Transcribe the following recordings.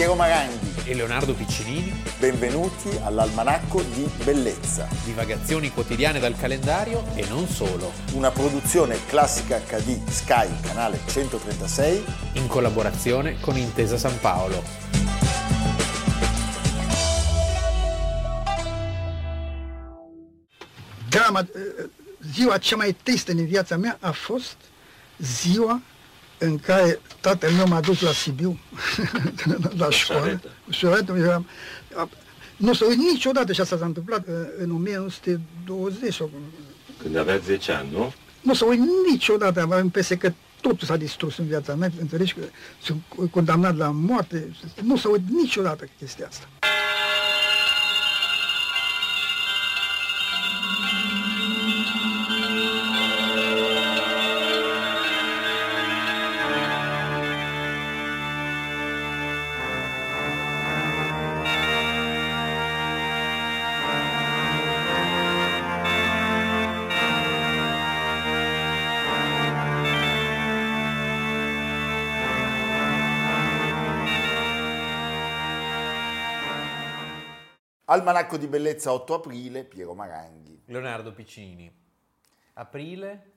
Piero Maranghi e Leonardo Piccinini. Benvenuti all'Almanacco di Bellezza. Divagazioni quotidiane dal calendario e non solo. Una produzione classica HD Sky, canale 136. In collaborazione con Intesa San Paolo. Drama, ziua cea mai tristă din viața mea a fost ziua în care tatăl meu m-a dus la Sibiu, la școală, șoretă, eram, nu o să uit niciodată și asta s-a întâmplat în 1920. Când aveați 10 ani, nu? Nu o să uit niciodată, am impresia că totul s-a distrus în viața mea, înțelegi că sunt condamnat la moarte, nu o să uit niciodată chestia asta. Almanacco di Bellezza 8 aprile, Piero Maranghi. Leonardo Piccini. Aprile,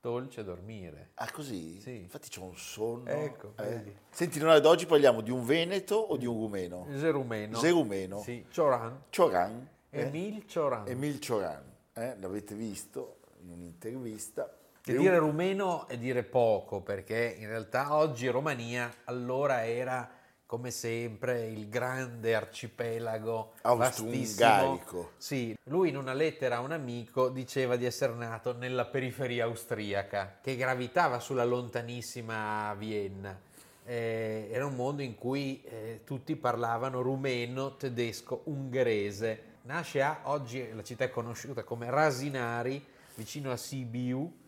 dolce dormire. Ah così? Sì. Infatti c'ho un sonno. Ecco, eh. Senti, noi ad oggi parliamo di un veneto o di un rumeno? Zerumeno. Zerumeno. Sì, Cioran. Cioran. eh? Emil Cioran. Emil Cioran. eh? L'avete visto in un'intervista. Che dire rumeno è dire poco, perché in realtà oggi Romania allora era come sempre il grande arcipelago Austro-ungarico. vastissimo. Sì, lui in una lettera a un amico diceva di essere nato nella periferia austriaca, che gravitava sulla lontanissima Vienna. Eh, era un mondo in cui eh, tutti parlavano rumeno, tedesco, ungherese. Nasce a, oggi la città è conosciuta come Rasinari, vicino a Sibiu,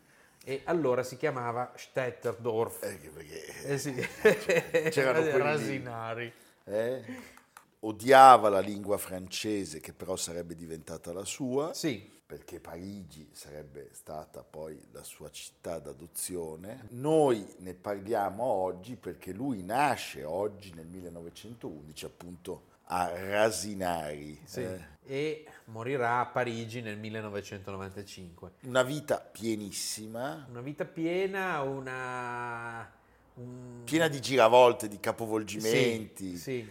e allora si chiamava Stetterdorf. Eh, perché Eh sì, C'erano quelli. Rasinari. eh, odiava la lingua francese, che però sarebbe diventata la sua. Sì, perché Parigi sarebbe stata poi la sua città d'adozione. Noi ne parliamo oggi perché lui nasce oggi nel 1911 appunto a Rasinari. sì. eh. E morirà a Parigi nel 1995. Una vita pienissima, Una vita piena, una... un- piena di giravolte, di capovolgimenti. Sì, sì.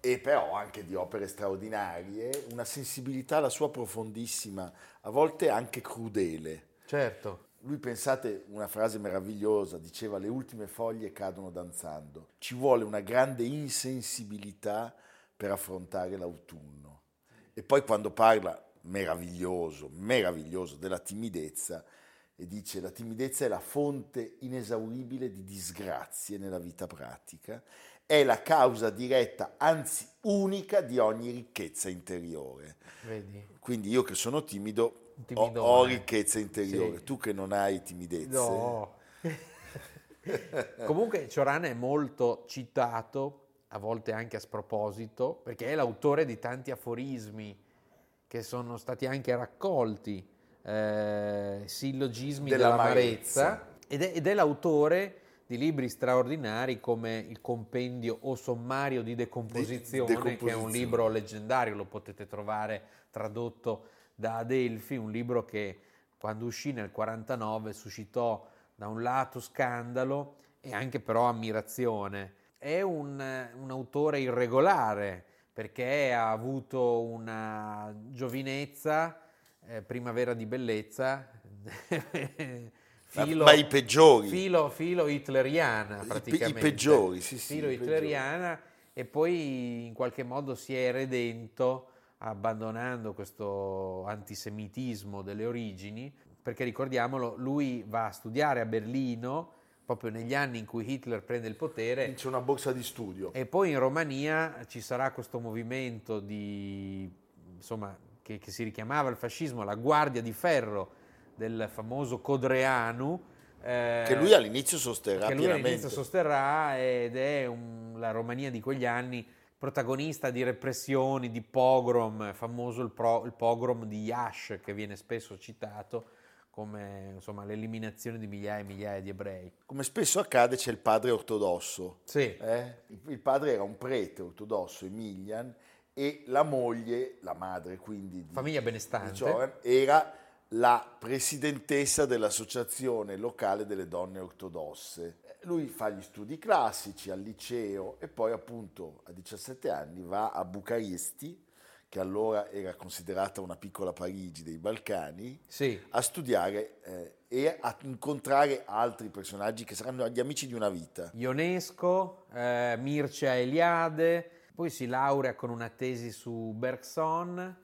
e però anche di opere straordinarie, una sensibilità la sua profondissima, a volte anche crudele. certo. Lui pensate una frase meravigliosa, diceva le ultime foglie cadono danzando. Ci vuole una grande insensibilità per affrontare l'autunno. E poi quando parla meraviglioso, meraviglioso della timidezza e dice la timidezza è la fonte inesauribile di disgrazie nella vita pratica, è la causa diretta, anzi unica di ogni ricchezza interiore. Vedi? Quindi io che sono timido ho, ho ricchezza interiore, Sì. tu che non hai timidezze. No. Comunque Cioran è molto citato, a volte anche a sproposito, perché è l'autore di tanti aforismi che sono stati anche raccolti, eh, sillogismi Dell'amarezza. dell'amarezza, ed è, ed è l'autore di libri straordinari come il compendio o sommario di decomposizione, che è un Decomposizione. libro leggendario, lo potete trovare tradotto da Adelphi, un libro che quando uscì nel 49 suscitò da un lato scandalo e anche però ammirazione. È un, un autore irregolare perché ha avuto una giovinezza, eh, primavera di bellezza, filo, ma i peggiori. filo, filo hitleriana I pe- i praticamente. peggiori, sì, sì, Filo i peggiori. hitleriana e poi in qualche modo si è redento abbandonando questo antisemitismo delle origini, perché ricordiamolo, lui va a studiare a Berlino proprio negli anni in cui Hitler prende il potere C'è una borsa di studio. e poi in Romania ci sarà questo movimento di, insomma, che, che si richiamava al fascismo, la Guardia di Ferro del famoso Codreanu. eh, che lui all'inizio sosterrà che lui all'inizio sosterrà ed è un- la Romania di quegli anni protagonista di repressioni, di pogrom, famoso il, pro- il pogrom di Yash che viene spesso citato come insomma, l'eliminazione di migliaia e migliaia di ebrei. Come spesso accade c'è il padre ortodosso. Sì. Eh? Il padre era un prete ortodosso, Emilian, e la moglie, la madre quindi di, Famiglia benestante. di Joran, era la presidentessa dell'associazione locale delle donne ortodosse. Lui fa gli studi classici al liceo e poi appunto a 17 anni va a Bucaresti, che allora era considerata una piccola Parigi dei Balcani, Sì. a studiare eh, e a incontrare altri personaggi che saranno gli amici di una vita. Ionesco, eh, Mircea Eliade, poi si laurea con una tesi su Bergson.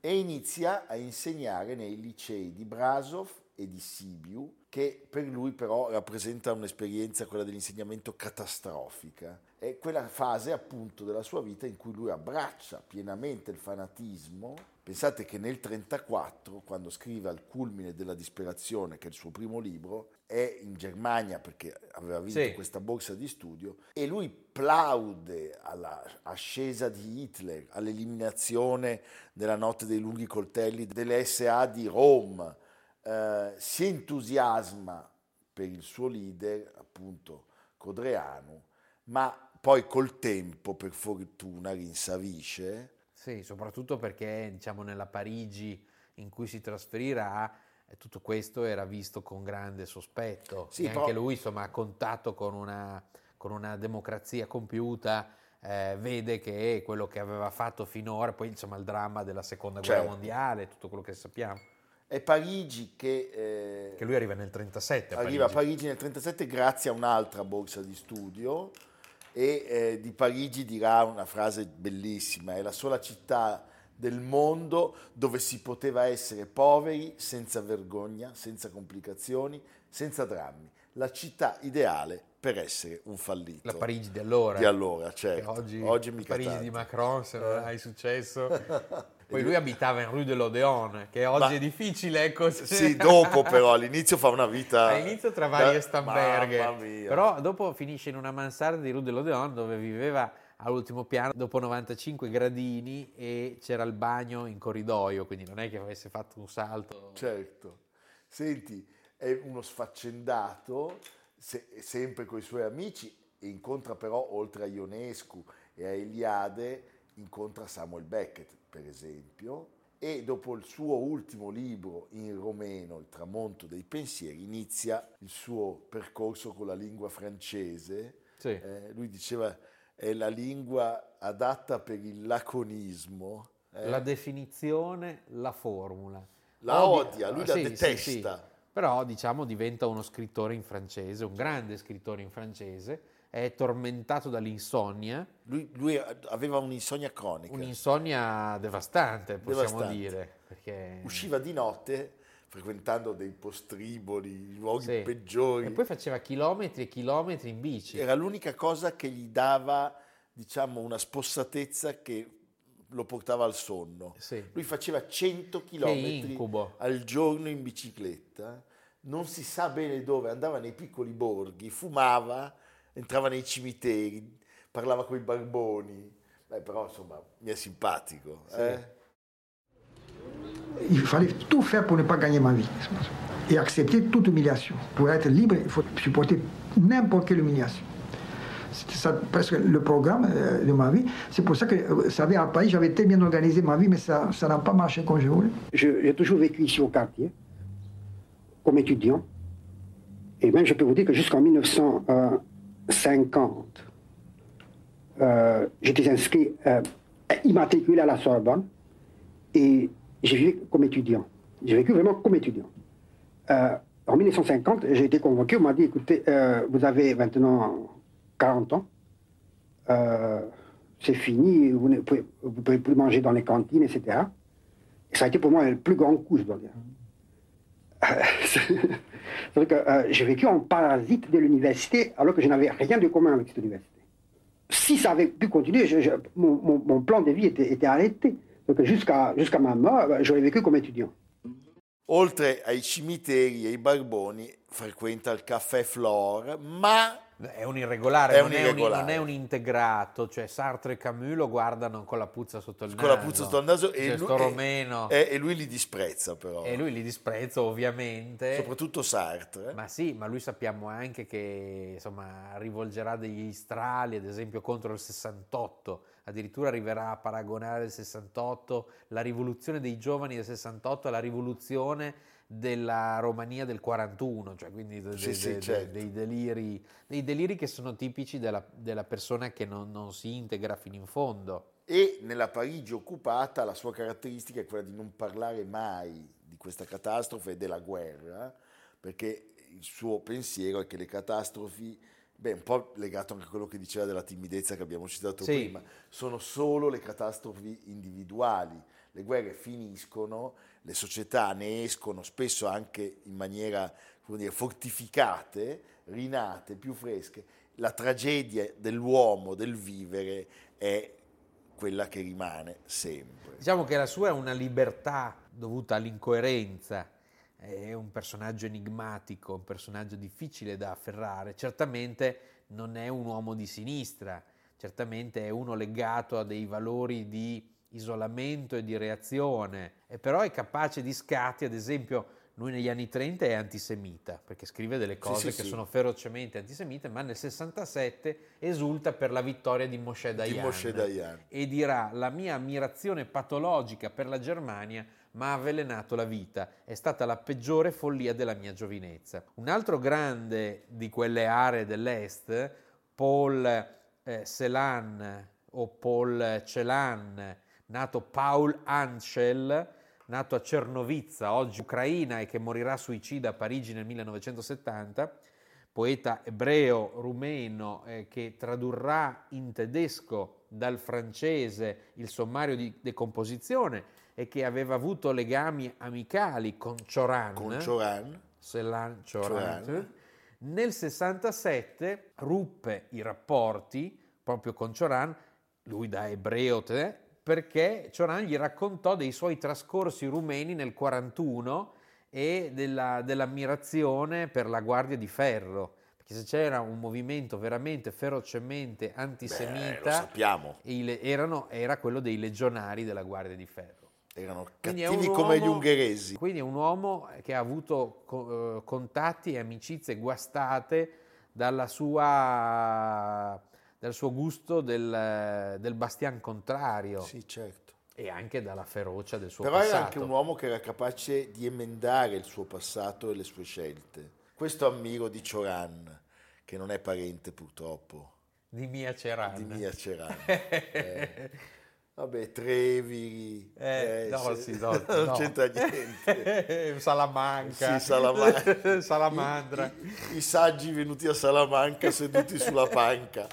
e inizia a insegnare nei licei di Brasov e di Sibiu, che per lui però rappresenta un'esperienza, quella dell'insegnamento catastrofica. È quella fase appunto della sua vita in cui lui abbraccia pienamente il fanatismo. Pensate che nel 1934, quando scrive Al culmine della disperazione, che è il suo primo libro, è in Germania perché aveva vinto Sì. questa borsa di studio e lui plaude alla ascesa di Hitler, all'eliminazione della notte dei lunghi coltelli delle SA di Rome, eh, si entusiasma per il suo leader, appunto Codreanu, ma poi col tempo, per fortuna, rinsavisce. Sì, soprattutto perché diciamo nella Parigi in cui si trasferirà eh, tutto questo era visto con grande sospetto. Sì, e anche lui, insomma, a contatto con una, con una democrazia compiuta, eh, vede che quello che aveva fatto finora, poi insomma il dramma della seconda guerra Certo. mondiale, tutto quello che sappiamo. È Parigi che... eh, Che lui arriva nel 37 a Arriva a Parigi. Parigi nel 1937 grazie a un'altra borsa di studio e eh, di Parigi dirà una frase bellissima, è la sola città del mondo dove si poteva essere poveri senza vergogna, senza complicazioni, senza drammi. La città ideale per essere un fallito. La Parigi di allora. Di allora, certo. oggi, Oggi mica Parigi tanto. di Macron, se non Eh. hai successo. Poi lui abitava in Rue de l'Odeon, che oggi Ma- è difficile, ecco. Sì, dopo però, all'inizio fa una vita... All'inizio tra varie stamberghe, però dopo finisce in una mansarda di Rue de l'Odeon dove viveva all'ultimo piano dopo 95 gradini e c'era il bagno in corridoio, quindi non è che avesse fatto un salto. Certo. Senti, è uno sfaccendato, se- sempre con i suoi amici, e incontra però, oltre a Ionescu e a Eliade, incontra Samuel Beckett, per esempio, e dopo il suo ultimo libro in romeno, Il tramonto dei pensieri, inizia il suo percorso con la lingua francese. Sì. Eh, lui diceva è la lingua adatta per il laconismo. eh. La definizione, la formula. La Odi- odia, lui la sì, detesta. sì. Però diciamo diventa uno scrittore in francese, un grande scrittore in francese, è tormentato dall'insonnia, Lui, lui aveva un'insonnia cronica. un'insonnia devastante possiamo Devastante. dire. Perché... Usciva di notte frequentando dei postriboli, i luoghi Sì. peggiori. E poi faceva chilometri e chilometri in bici. Era l'unica cosa che gli dava, diciamo, una spossatezza che lo portava al sonno. Sì. Lui faceva 100 chilometri incubo. al giorno in bicicletta, non si sa bene dove, andava nei piccoli borghi, fumava, entrava nei cimiteri, parlava con i barboni. Beh, però insomma mi è simpatico. eh? Il fallait tout faire pour ne pas gagner ma vie. Et accepter toute humiliation. Pour être libre, il faut supporter n'importe quelle humiliation. Ça presque le programme euh, de ma vie. C'est pour ça que, euh, vous savez, à Paris, j'avais très bien organisé ma vie, mais ça n'a pas marché comme je voulais. J'ai toujours vécu ici au quartier, comme étudiant. Et même, je peux vous dire que jusqu'en 1950, euh, j'étais inscrit, euh, immatriculé à la Sorbonne. Et j'ai vécu comme étudiant. J'ai vécu vraiment comme étudiant. En 1950, j'ai été convoqué. On m'a dit écoutez, vous avez maintenant 40 ans. Euh, c'est fini, vous ne pouvez, vous pouvez plus manger dans les cantines, etc. Et ça a été pour moi le plus grand coup, je dois dire. Euh, que euh, j'ai vécu en parasite de l'université alors que je n'avais rien de commun avec cette université. Si ça avait pu continuer, je- je- mon, mon- mon plan de vie était, était arrêté. Jusqu'à jusqu'à ma mort, euh, j'aurais vécu comme étudiant. Oltre ai cimiteri e ai barboni, frequenta il caffè Flore, ma È un irregolare, È non, un è un, non è un integrato, cioè Sartre e Camus lo guardano con la puzza sotto il con naso. la puzza sotto il naso e Cioè, lui, romeno. e- e lui li disprezza però, E lui li disprezza ovviamente. soprattutto Sartre. Ma sì, ma lui sappiamo anche che insomma, rivolgerà degli strali, ad esempio contro il 68, addirittura arriverà a paragonare il 68, la rivoluzione dei giovani del 68 alla rivoluzione della Romania del 41, cioè quindi de- Sì, de- sì, de- certo. dei, deliri, dei deliri che sono tipici della, della persona che non, non si integra fino in fondo. E nella Parigi occupata la sua caratteristica è quella di non parlare mai di questa catastrofe e della guerra, perché il suo pensiero è che le catastrofi, beh, un po' legato anche a quello che diceva della timidezza che abbiamo citato Sì. prima, sono solo le catastrofi individuali. Le guerre finiscono, le società ne escono spesso anche in maniera come dire, fortificate, rinate, più fresche. La tragedia dell'uomo, del vivere, è quella che rimane sempre. Diciamo che la sua è una libertà dovuta all'incoerenza, è un personaggio enigmatico, un personaggio difficile da afferrare, certamente non è un uomo di sinistra, certamente è uno legato a dei valori di isolamento e di reazione, e però è capace di scatti, ad esempio lui negli anni 30 è antisemita, perché scrive delle cose sì, che sì. sono ferocemente antisemite, ma nel 67 esulta per la vittoria di Moshe Dayan Moshe Dayan. e dirà la mia ammirazione patologica per la Germania ma ha avvelenato la vita, è stata la peggiore follia della mia giovinezza. Un altro grande di quelle aree dell'est, Paul eh, Celan o Paul Celan, nato Paul Anschel, nato a Cernovizza, oggi Ucraina e che morirà suicida a Parigi nel 1970, poeta ebreo rumeno eh, che tradurrà in tedesco dal francese il sommario di decomposizione e che aveva avuto legami amicali con Cioran, Con Cioran, Celan Cioran. Cioran. Nel 67 ruppe i rapporti proprio con Cioran, lui da ebreo te, perché Cioran gli raccontò dei suoi trascorsi rumeni nel 41 e della- dell'ammirazione per la Guardia di Ferro. Perché se c'era un movimento veramente ferocemente beh, lo antisemita, sappiamo, i le- erano- era quello dei legionari della Guardia di Ferro. erano Quindi cattivi un come gli uomo- ungheresi. Quindi è un uomo che ha avuto co- eh, contatti e amicizie guastate dalla sua, dal suo gusto del, del bastian contrario Sì, certo. e anche dalla ferocia del suo Però passato. era anche un uomo che era capace di emendare il suo passato e le sue scelte. Questo ammiro di Cioran, che non è parente purtroppo Di Mia Ceran. di Mia Ceran. Eh, Vabbè, Treviri, Eh, eh, no, sì, no, non no. c'entra niente. Salamanca. Sì, Salamanca. Salamandra. I- i saggi venuti a Salamanca seduti sulla panca.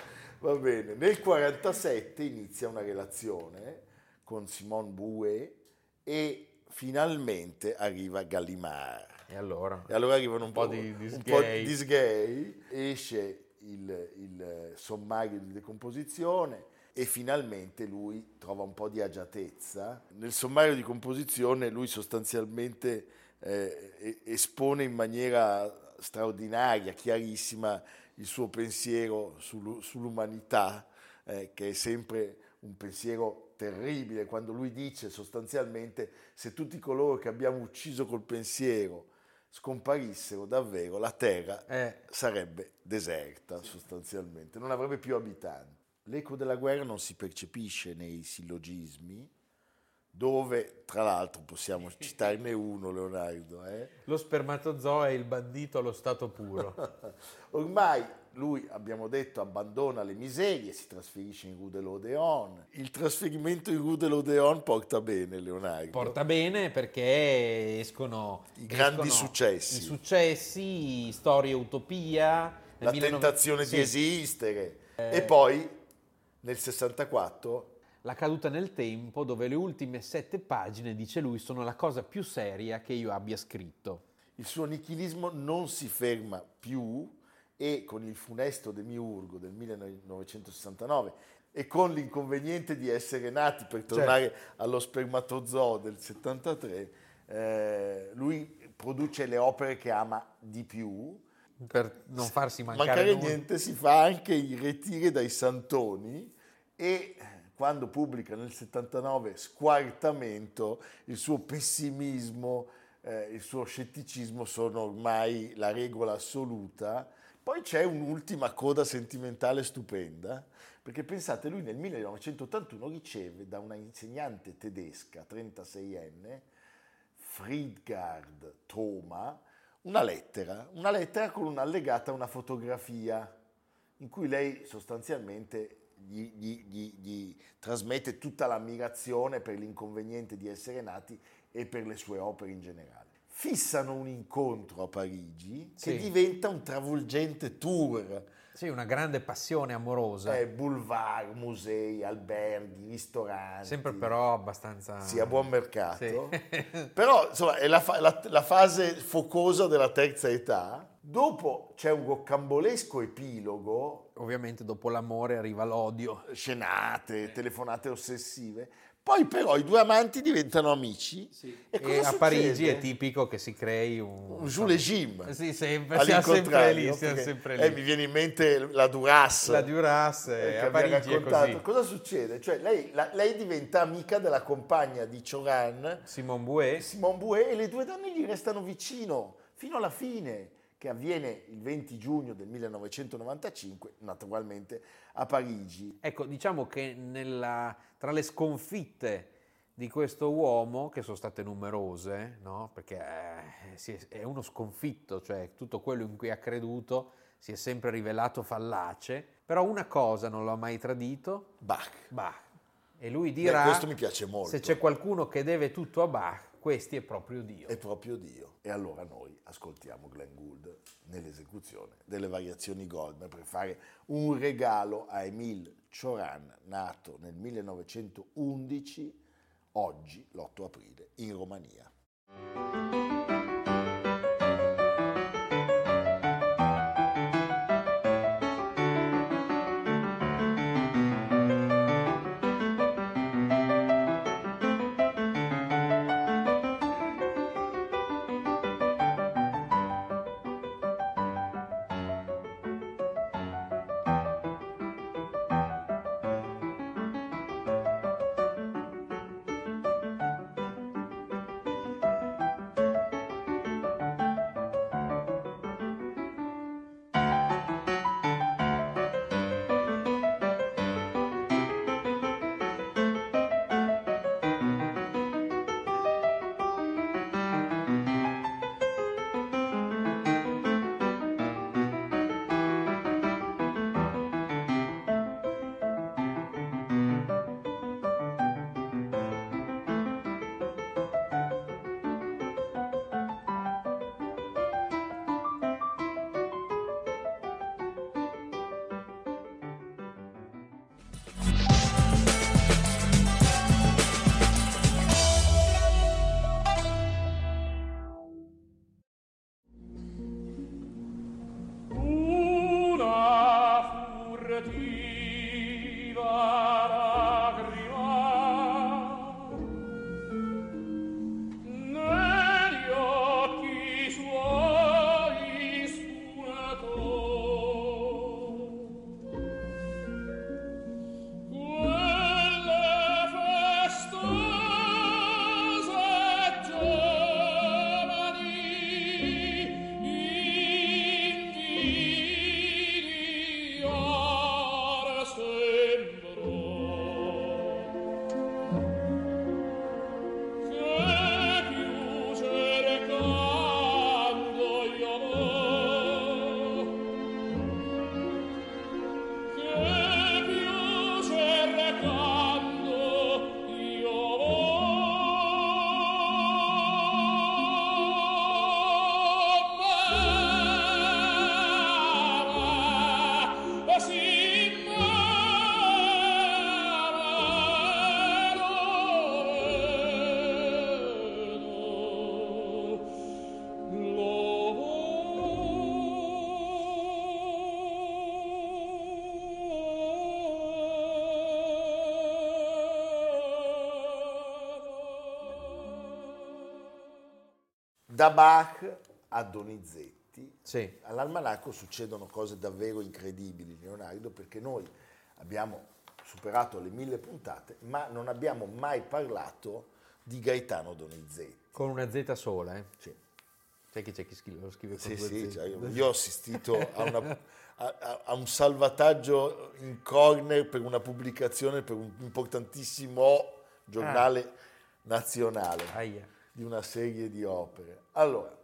Va bene. Nel 47 inizia una relazione con Simone Bouet e finalmente arriva Gallimard. E allora? E allora arrivano un, po' po', di un po' di disgay, esce il, il sommario di decomposizione e finalmente lui trova un po' di agiatezza. Nel sommario di composizione lui sostanzialmente eh, espone in maniera straordinaria, chiarissima, il suo pensiero sull'u- sull'umanità, eh, che è sempre un pensiero terribile, quando lui dice sostanzialmente se tutti coloro che abbiamo ucciso col pensiero scomparissero davvero, la terra Eh, sarebbe deserta sostanzialmente, non avrebbe più abitanti. L'eco della guerra non si percepisce nei sillogismi, dove tra l'altro possiamo citarne uno, Leonardo. eh? lo spermatozoo è il bandito allo stato puro. Ormai lui, abbiamo detto, abbandona le miserie, si trasferisce in Rue de l'Odeon. Il trasferimento in Rue de l'Odeon porta bene, Leonardo. Porta bene perché escono I grandi escono successi. I successi, storia utopia. La 19 tentazione sì, di esistere. E poi, nel 64, La caduta nel tempo, dove le ultime sette pagine, dice lui, sono la cosa più seria che io abbia scritto. il suo nichilismo non si ferma più e con il funesto Demiurgo del 1969 e con l'inconveniente di essere nati per tornare allo spermatozoo del 73, eh, lui produce le opere che ama di più. Per non farsi mancare, mancare niente si fa anche i ritiri dai santoni e quando pubblica nel 79 Squartamento il suo pessimismo, eh, il suo scetticismo sono ormai la regola assoluta. Poi c'è un'ultima coda sentimentale stupenda, perché pensate, lui nel 1981 riceve da una insegnante tedesca, 36enne, Friedgard Thoma, una lettera, una lettera con un'allegata una fotografia in cui lei sostanzialmente gli, gli, gli, gli, trasmette tutta l'ammirazione per l'inconveniente di essere nati e per le sue opere in generale. Fissano un incontro a Parigi che Sì. diventa un travolgente tour. Sì, una grande passione amorosa. Eh, boulevard, musei, alberghi, ristoranti. Sempre però abbastanza... Sì, a buon mercato. Sì. Però insomma è la, fa- la- la fase focosa della terza età. Dopo c'è un roccambolesco epilogo, Ovviamente dopo l'amore arriva l'odio. scenate, telefonate ossessive. Poi però i due amanti diventano amici. E, cosa E a succede? Parigi è tipico che si crei un... Un Jules Jim. Sì, sempre, siamo sempre lì, siamo sempre eh, lì. mi viene in mente la Duras. La Duras eh, eh, che a Parigi è raccontato. così. Cosa succede? Cioè, lei, la- lei diventa amica della compagna di Choran, Simone Bouet, Simone Bouet, e le due donne gli restano vicino fino alla fine, che avviene il 20 giugno del 1995, naturalmente a Parigi. ecco, diciamo che nella- tra le sconfitte di questo uomo, che sono state numerose, no? perché eh, è, uno sconfitto, cioè tutto quello in cui ha creduto si è sempre rivelato fallace, però una cosa non lo ha mai tradito, Bach. Bach. E lui Beh, dirà, questo mi piace molto. se c'è qualcuno che deve tutto a Bach, questi è proprio Dio. È proprio Dio. E allora noi ascoltiamo Glenn Gould nell'esecuzione delle variazioni Goldberg per fare un regalo a Emile Cioran, nato nel 1911, oggi, l'8 aprile, in Romania. Da Bach a Donizetti. Sì. all'almanacco succedono cose davvero incredibili, Leonardo, perché noi abbiamo superato le mille puntate, ma non abbiamo mai parlato di Gaetano Donizetti. Con una Z sola, eh. Sì. Sai che c'è chi scrive, lo scrive con Sì, sì, cioè, io, io ho assistito a, una- a- a- un salvataggio in corner per una pubblicazione per un importantissimo giornale nazionale Aia. Di una serie di opere. Allora,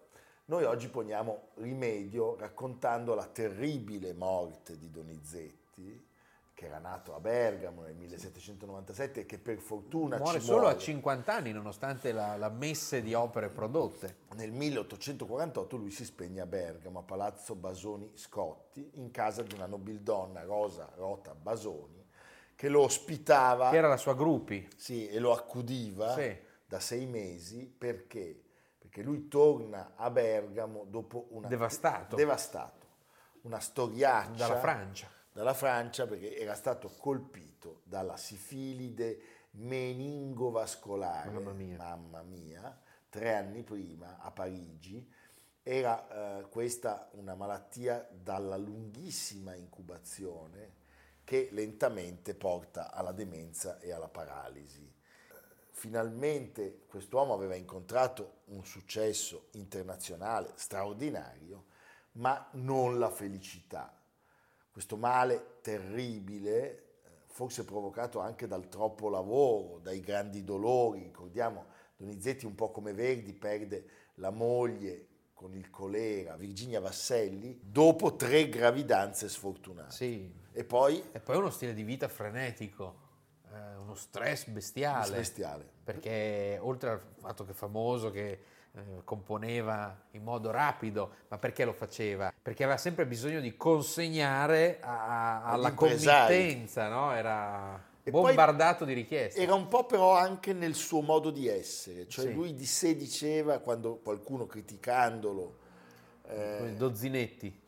noi oggi poniamo rimedio raccontando la terribile morte di Donizetti, che era nato a Bergamo nel 1797 e che per fortuna Muore ci solo muore. a 50 anni, nonostante la, la messe di opere prodotte. Nel 1848 lui si spegne a Bergamo, a Palazzo Basoni Scotti, in casa di una nobildonna, Rosa Rota Basoni, che lo ospitava Che era la sua gruppi. sì, e lo accudiva Sì. Da sei mesi perché? Perché lui torna a Bergamo dopo una... Devastato. Devastato. Una storiaccia. Dalla Francia. Dalla Francia perché era stato colpito dalla sifilide meningovascolare. Mamma mia. Mamma mia, tre anni prima a Parigi. Era eh, questa una malattia dalla lunghissima incubazione che lentamente porta alla demenza e alla paralisi. Finalmente quest'uomo aveva incontrato un successo internazionale straordinario, ma non la felicità. Questo male terribile, eh, forse provocato anche dal troppo lavoro, dai grandi dolori, ricordiamo Donizetti un po' come Verdi perde la moglie con il colera, Virginia Vasselli, dopo tre gravidanze sfortunate. Sì. E poi E poi uno stile di vita frenetico, uno stress bestiale. bestiale. Perché oltre al fatto che è famoso, che eh, componeva in modo rapido, ma perché lo faceva? Perché aveva sempre bisogno di consegnare a- Agli alla committenza, no? Era E bombardato di richieste. Era un po' però anche nel suo modo di essere, cioè Sì. lui di sé diceva, quando qualcuno criticandolo eh, Dozzinetti.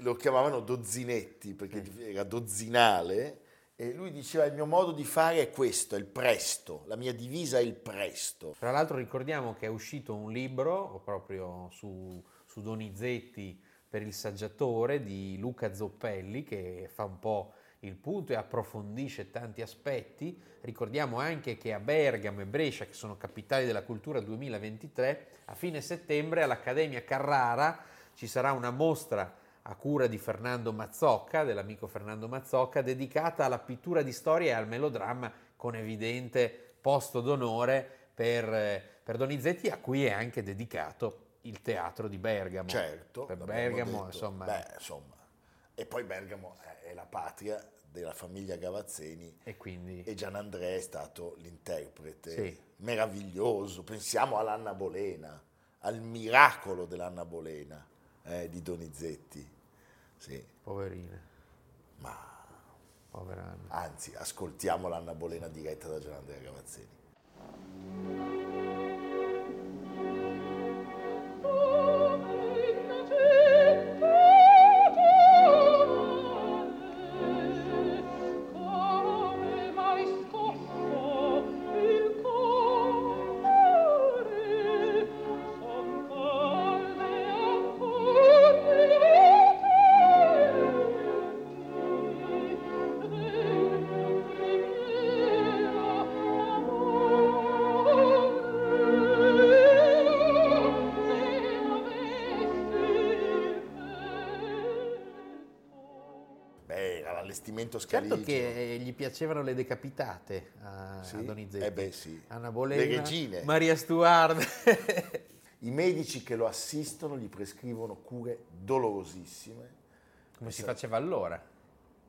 lo chiamavano dozzinetti perché era dozzinale, e lui diceva il mio modo di fare è questo, è il presto, la mia divisa è il presto. Tra l'altro ricordiamo che è uscito un libro proprio su, su Donizetti per il saggiatore di Luca Zoppelli che fa un po' il punto e approfondisce tanti aspetti. Ricordiamo anche che a Bergamo e Brescia, che sono capitali della cultura 2023, a fine settembre all'Accademia Carrara ci sarà una mostra a cura di Fernando Mazzocca, dell'amico Fernando Mazzocca, dedicata alla pittura di storia e al melodramma con evidente posto d'onore per, eh, per Donizetti, a cui è anche dedicato il teatro di Bergamo. Certo, Per Bergamo, insomma, Beh, insomma. E poi Bergamo è- la patria della famiglia Gavazzeni e quindi e Gian Andrea è stato l'interprete Sì. meraviglioso. Pensiamo all'Anna Bolena, al miracolo dell'Anna Bolena eh, di Donizetti. Sì, poverina, ma povera Anna. anzi, ascoltiamo l'Anna Bolena diretta da Gian Andrea scaligio. Certo che eh, gli piacevano le decapitate a, Sì? a Donizetti. Eh beh, sì. Anna Bolena, Le regine. Maria Stuarda. I medici che lo assistono gli prescrivono cure dolorosissime. Come si faceva allora.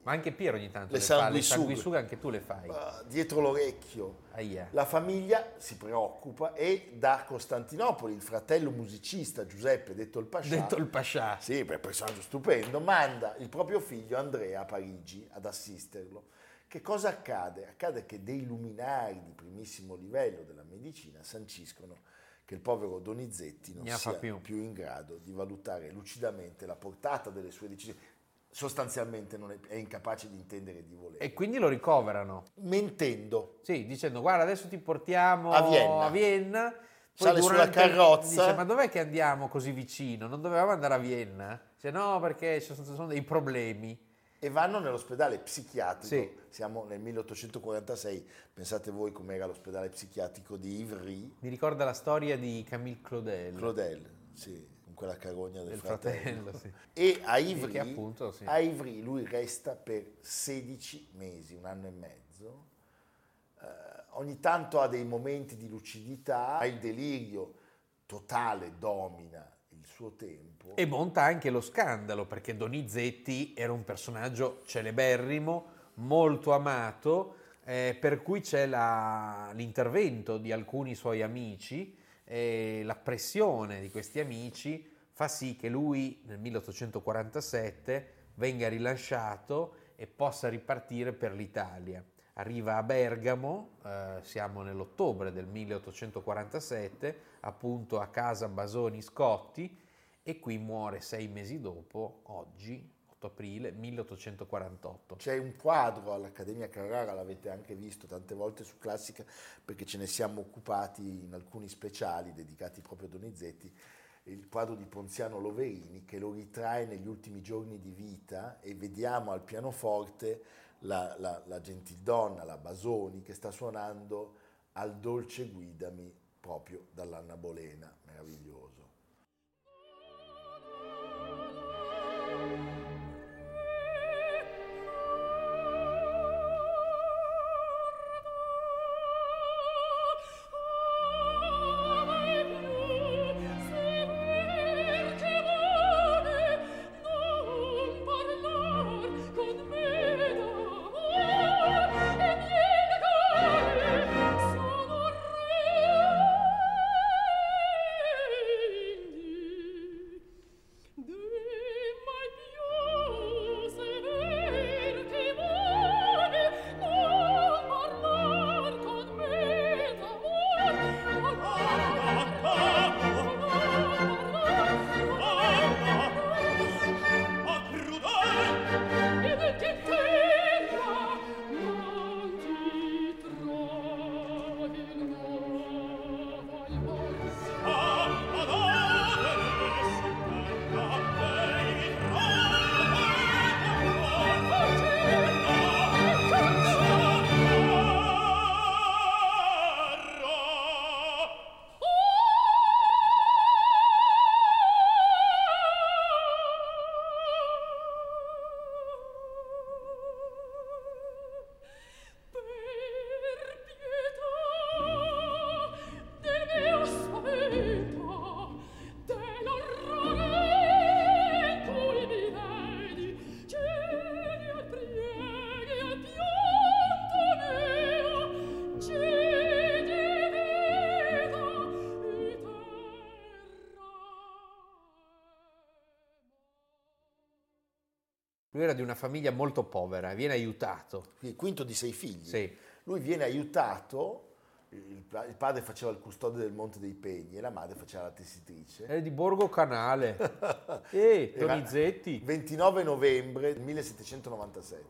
Ma anche Piero ogni tanto Le le, fa, le sanguisughe. sanguisughe anche tu le fai. Ah, dietro l'orecchio. Aia. La famiglia si preoccupa e da Costantinopoli il fratello musicista Giuseppe, detto il Pascià, Detto il Pascià. sì, per personaggio stupendo, manda il proprio figlio Andrea a Parigi ad assisterlo. Che cosa accade? Accade che dei luminari di primissimo livello della medicina sanciscono che il povero Donizetti non sia più. più in grado di valutare lucidamente la portata delle sue decisioni. Sostanzialmente non è, è incapace di intendere e di volere. E quindi lo ricoverano. Mentendo, Sì, dicendo guarda adesso ti portiamo A Vienna. a Vienna, sale sulla carrozza. Dice, ma dov'è che andiamo così vicino? Non dovevamo andare a Vienna? Dice, no, perché ci sono, dei problemi. e vanno nell'ospedale psichiatrico. Sì. Siamo nel 1846, pensate voi com'era l'ospedale psichiatrico di Ivry, Mi ricorda la storia di Camille Claudel. Claudel, sì, quella carogna del, Del fratello. fratello, sì. E a Ivry, appunto, sì. a Ivry lui resta per 16 mesi, un anno e mezzo. Eh, ogni tanto ha dei momenti di lucidità, il delirio totale domina il suo tempo. E monta anche lo scandalo, perché Donizetti era un personaggio celeberrimo, molto amato, eh, per cui c'è la- l'intervento di alcuni suoi amici, e la pressione di questi amici fa sì che lui nel 1847 venga rilasciato e possa ripartire per l'Italia. Arriva a Bergamo, eh, siamo nell'ottobre del 1847, appunto a casa Basoni Scotti, e qui muore sei mesi dopo, oggi, 8 aprile 1848. C'è un quadro all'Accademia Carrara, l'avete anche visto tante volte su Classica, perché ce ne siamo occupati in alcuni speciali dedicati proprio a Donizetti, il quadro di Ponziano Loverini che lo ritrae negli ultimi giorni di vita e vediamo al pianoforte la, la, la gentildonna, la Basoni, che sta suonando al dolce guidami proprio dall'Anna Bolena, meraviglioso. Lui era di una famiglia molto povera, viene aiutato. Il quinto di sei figli. Sì. Lui viene aiutato, il, pa- il padre faceva il custode del Monte dei Pegni e la madre faceva la tessitrice. È di Borgo Canale. Era Donizetti. 29 novembre 1797.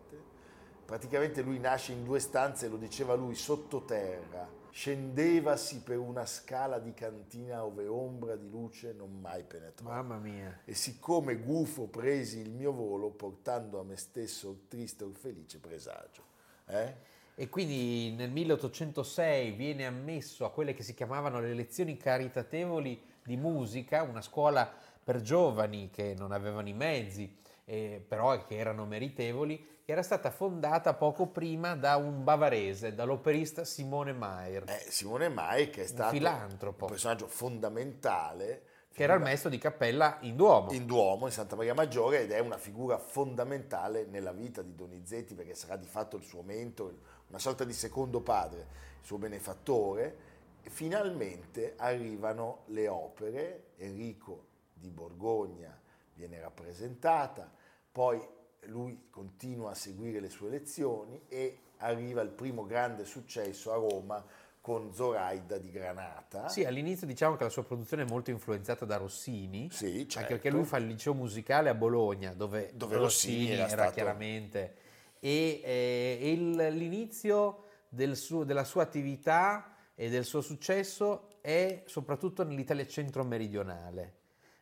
Praticamente lui nasce in due stanze, lo diceva lui, sottoterra. Scendevasi per una scala di cantina ove ombra di luce non mai penetrava. Mamma mia. E siccome gufo presi il mio volo, portando a me stesso or triste or felice presagio. Eh? E quindi nel 1806 viene ammesso a quelle che si chiamavano le lezioni caritatevoli di musica, una scuola per giovani che non avevano i mezzi, eh, però che erano meritevoli, era stata fondata poco prima da un bavarese, dall'operista Simone Maier, Eh, Simone Mai, che è stato filantropo. un personaggio fondamentale, che era il maestro di cappella in Duomo. in Duomo, in Santa Maria Maggiore, ed è una figura fondamentale nella vita di Donizetti, perché sarà di fatto il suo mentore, una sorta di secondo padre, il suo benefattore. Finalmente arrivano le opere, Enrico di Borgogna viene rappresentata, poi lui continua a seguire le sue lezioni e arriva il primo grande successo a Roma con Zoraida di Granata. Sì, all'inizio diciamo che la sua produzione è molto influenzata da Rossini, Sì, anche certo. perché lui fa il liceo musicale a Bologna, dove, Dove Rossini Rossini, era era, stato- chiaramente. E, eh, il- l'inizio del suo- della sua attività e del suo successo è soprattutto nell'Italia centro-meridionale.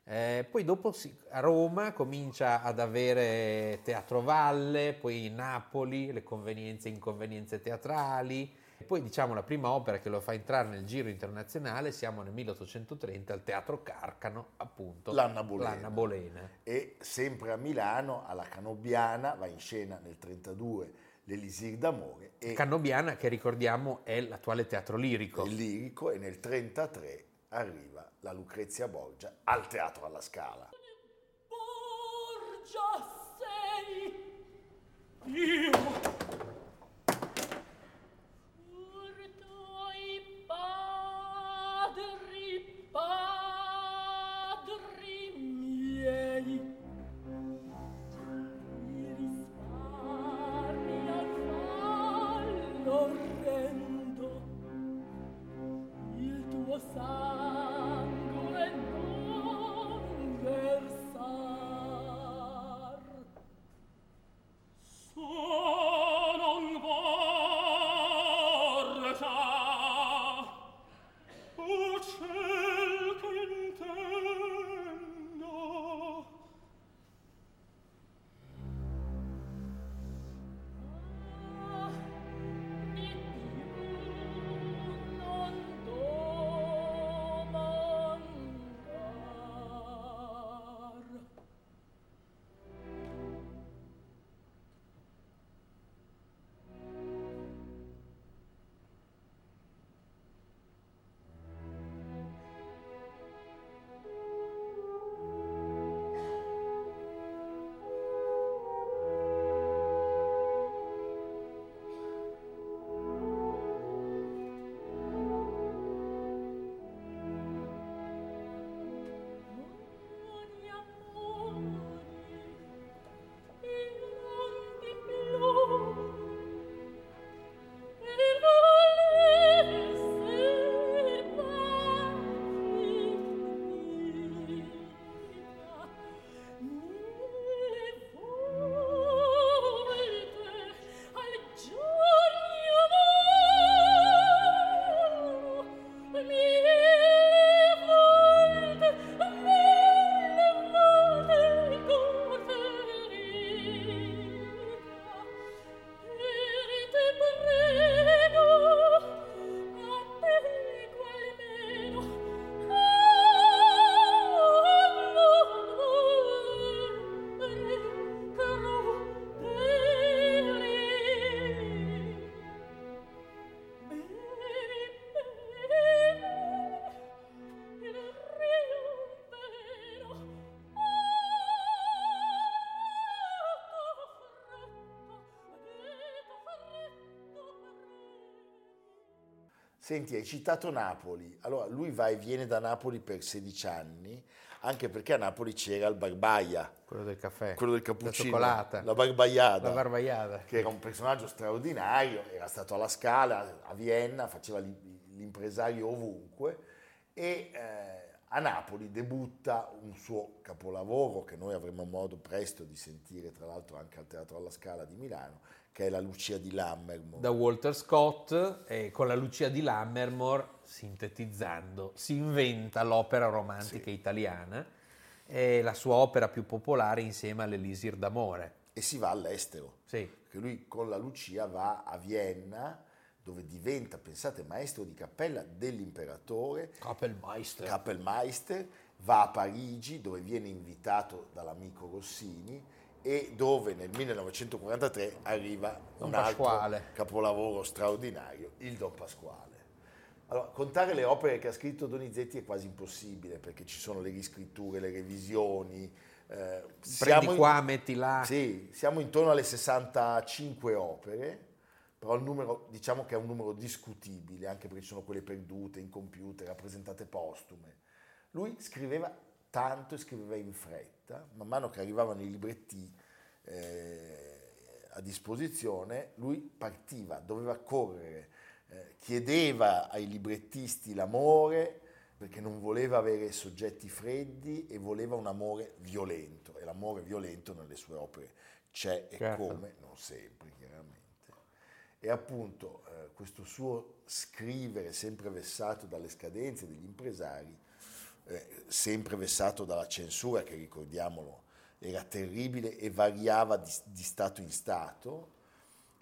Eh, poi dopo si- a Roma comincia ad avere Teatro Valle, poi Napoli, le convenienze e inconvenienze teatrali. Poi diciamo la prima opera che lo fa entrare nel giro internazionale, siamo nel 1830 al Teatro Carcano, appunto. L'Anna Bolena. L'Anna Bolena. E sempre a Milano, alla Canobbiana, va in scena nel 1932 l'Elisir d'amore e Cannobiana, che ricordiamo è l'attuale teatro lirico. il lirico e nel 1933 arriva la Lucrezia Borgia al Teatro alla Scala. Borgia sei io Senti, hai citato Napoli. Allora, lui va e viene da Napoli per 16 anni, anche perché a Napoli c'era il Barbaia, Quello del caffè. quello del La cappuccino, cioccolata. la Barbaiada. La barbaiada. che era un personaggio straordinario, era stato alla Scala, a Vienna, faceva l'im- l'impresario ovunque e eh, a Napoli debutta un suo capolavoro che noi avremo modo presto di sentire, tra l'altro anche al Teatro alla Scala di Milano, che è la Lucia di Lammermoor. da Walter Scott e con la Lucia di Lammermoor, sintetizzando, si inventa l'opera romantica italiana, è la sua opera più popolare insieme all'Elisir d'amore. e si va all'estero. Sì, Perché lui con la Lucia va a Vienna, dove diventa, pensate, maestro di cappella dell'imperatore, Kapellmeister. Kapellmeister, va a Parigi dove viene invitato dall'amico Rossini e dove nel 1943 arriva Don un altro Pasquale. capolavoro straordinario, il Don Pasquale. Allora, contare le opere che ha scritto Donizetti è quasi impossibile perché ci sono le riscritture, le revisioni. eh, Prendi in- qua, metti là. sì, siamo intorno alle 65 opere, però il numero, diciamo che è un numero discutibile, anche perché ci sono quelle perdute, incompiute, rappresentate postume. Lui scriveva tanto e scriveva in fretta, man mano che arrivavano i libretti eh, a disposizione, lui partiva, doveva correre, eh, chiedeva ai librettisti l'amore perché non voleva avere soggetti freddi e voleva un amore violento e l'amore violento nelle sue opere c'è e Certo. come, non sempre chiaramente. E appunto eh, questo suo scrivere sempre vessato dalle scadenze degli impresari, eh, sempre vessato dalla censura che ricordiamolo era terribile e variava di, di stato in stato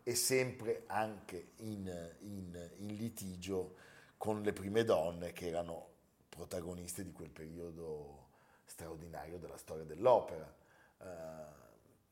e sempre anche in, in- in litigio con le prime donne che erano protagoniste di quel periodo straordinario della storia dell'opera. Eh,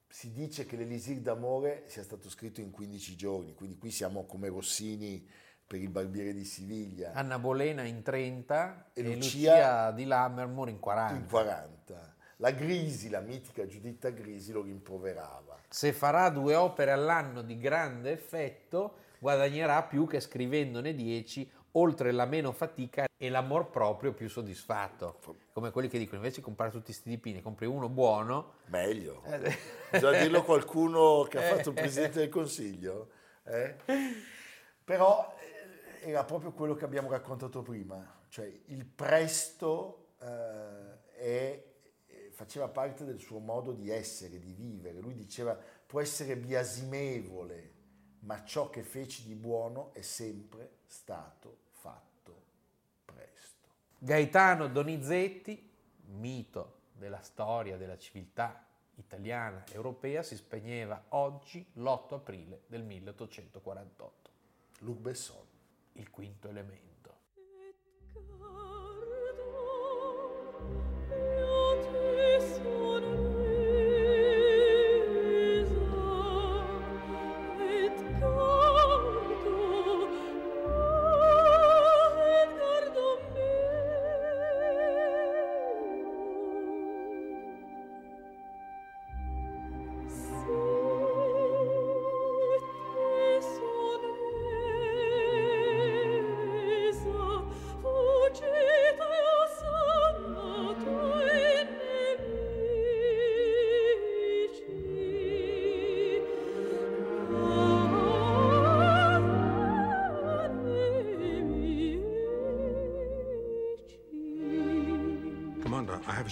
si dice che l'Elisir d'amore sia stato scritto in 15 giorni, quindi qui siamo come Rossini per il Barbiere di Siviglia Anna Bolena in 30 E e, Lucia- Lucia, di Lammermoor in 40. in 40. La Grisi, la mitica Giuditta Grisi, lo rimproverava. Se farà due opere all'anno di grande effetto, guadagnerà più che scrivendone 10, oltre la meno fatica e l'amor proprio più soddisfatto. Come quelli che dicono invece di comprare tutti questi dipini, compri uno buono. Meglio. Eh, Bisogna dirlo a qualcuno che ha fatto il Presidente del Consiglio. eh? Però era proprio quello che abbiamo raccontato prima, cioè il presto eh, è- eh, faceva parte del suo modo di essere, di vivere. Lui diceva può essere biasimevole, ma ciò che feci di buono è sempre stato fatto presto. Gaetano Donizetti, mito della storia della civiltà italiana europea, si spegneva oggi, l'8 aprile del 1848. Luc Besson. Il quinto elemento.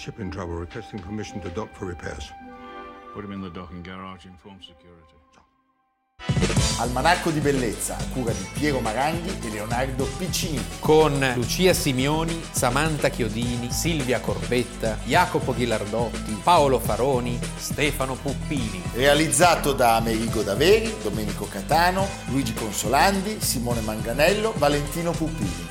Ship in trouble requesting permission to dock for repairs. Put him in the docking garage, inform security. Almanacco di bellezza a cura di Piero Maranghi e Leonardo Piccini. Con Lucia Simioni, Samantha Chiodini, Silvia Corbetta, Jacopo Ghilardotti, Paolo Faroni, Stefano Puppini. Realizzato da Amerigo Daveri, Domenico Catano, Luigi Consolandi, Simone Manganello, Valentino Puppini.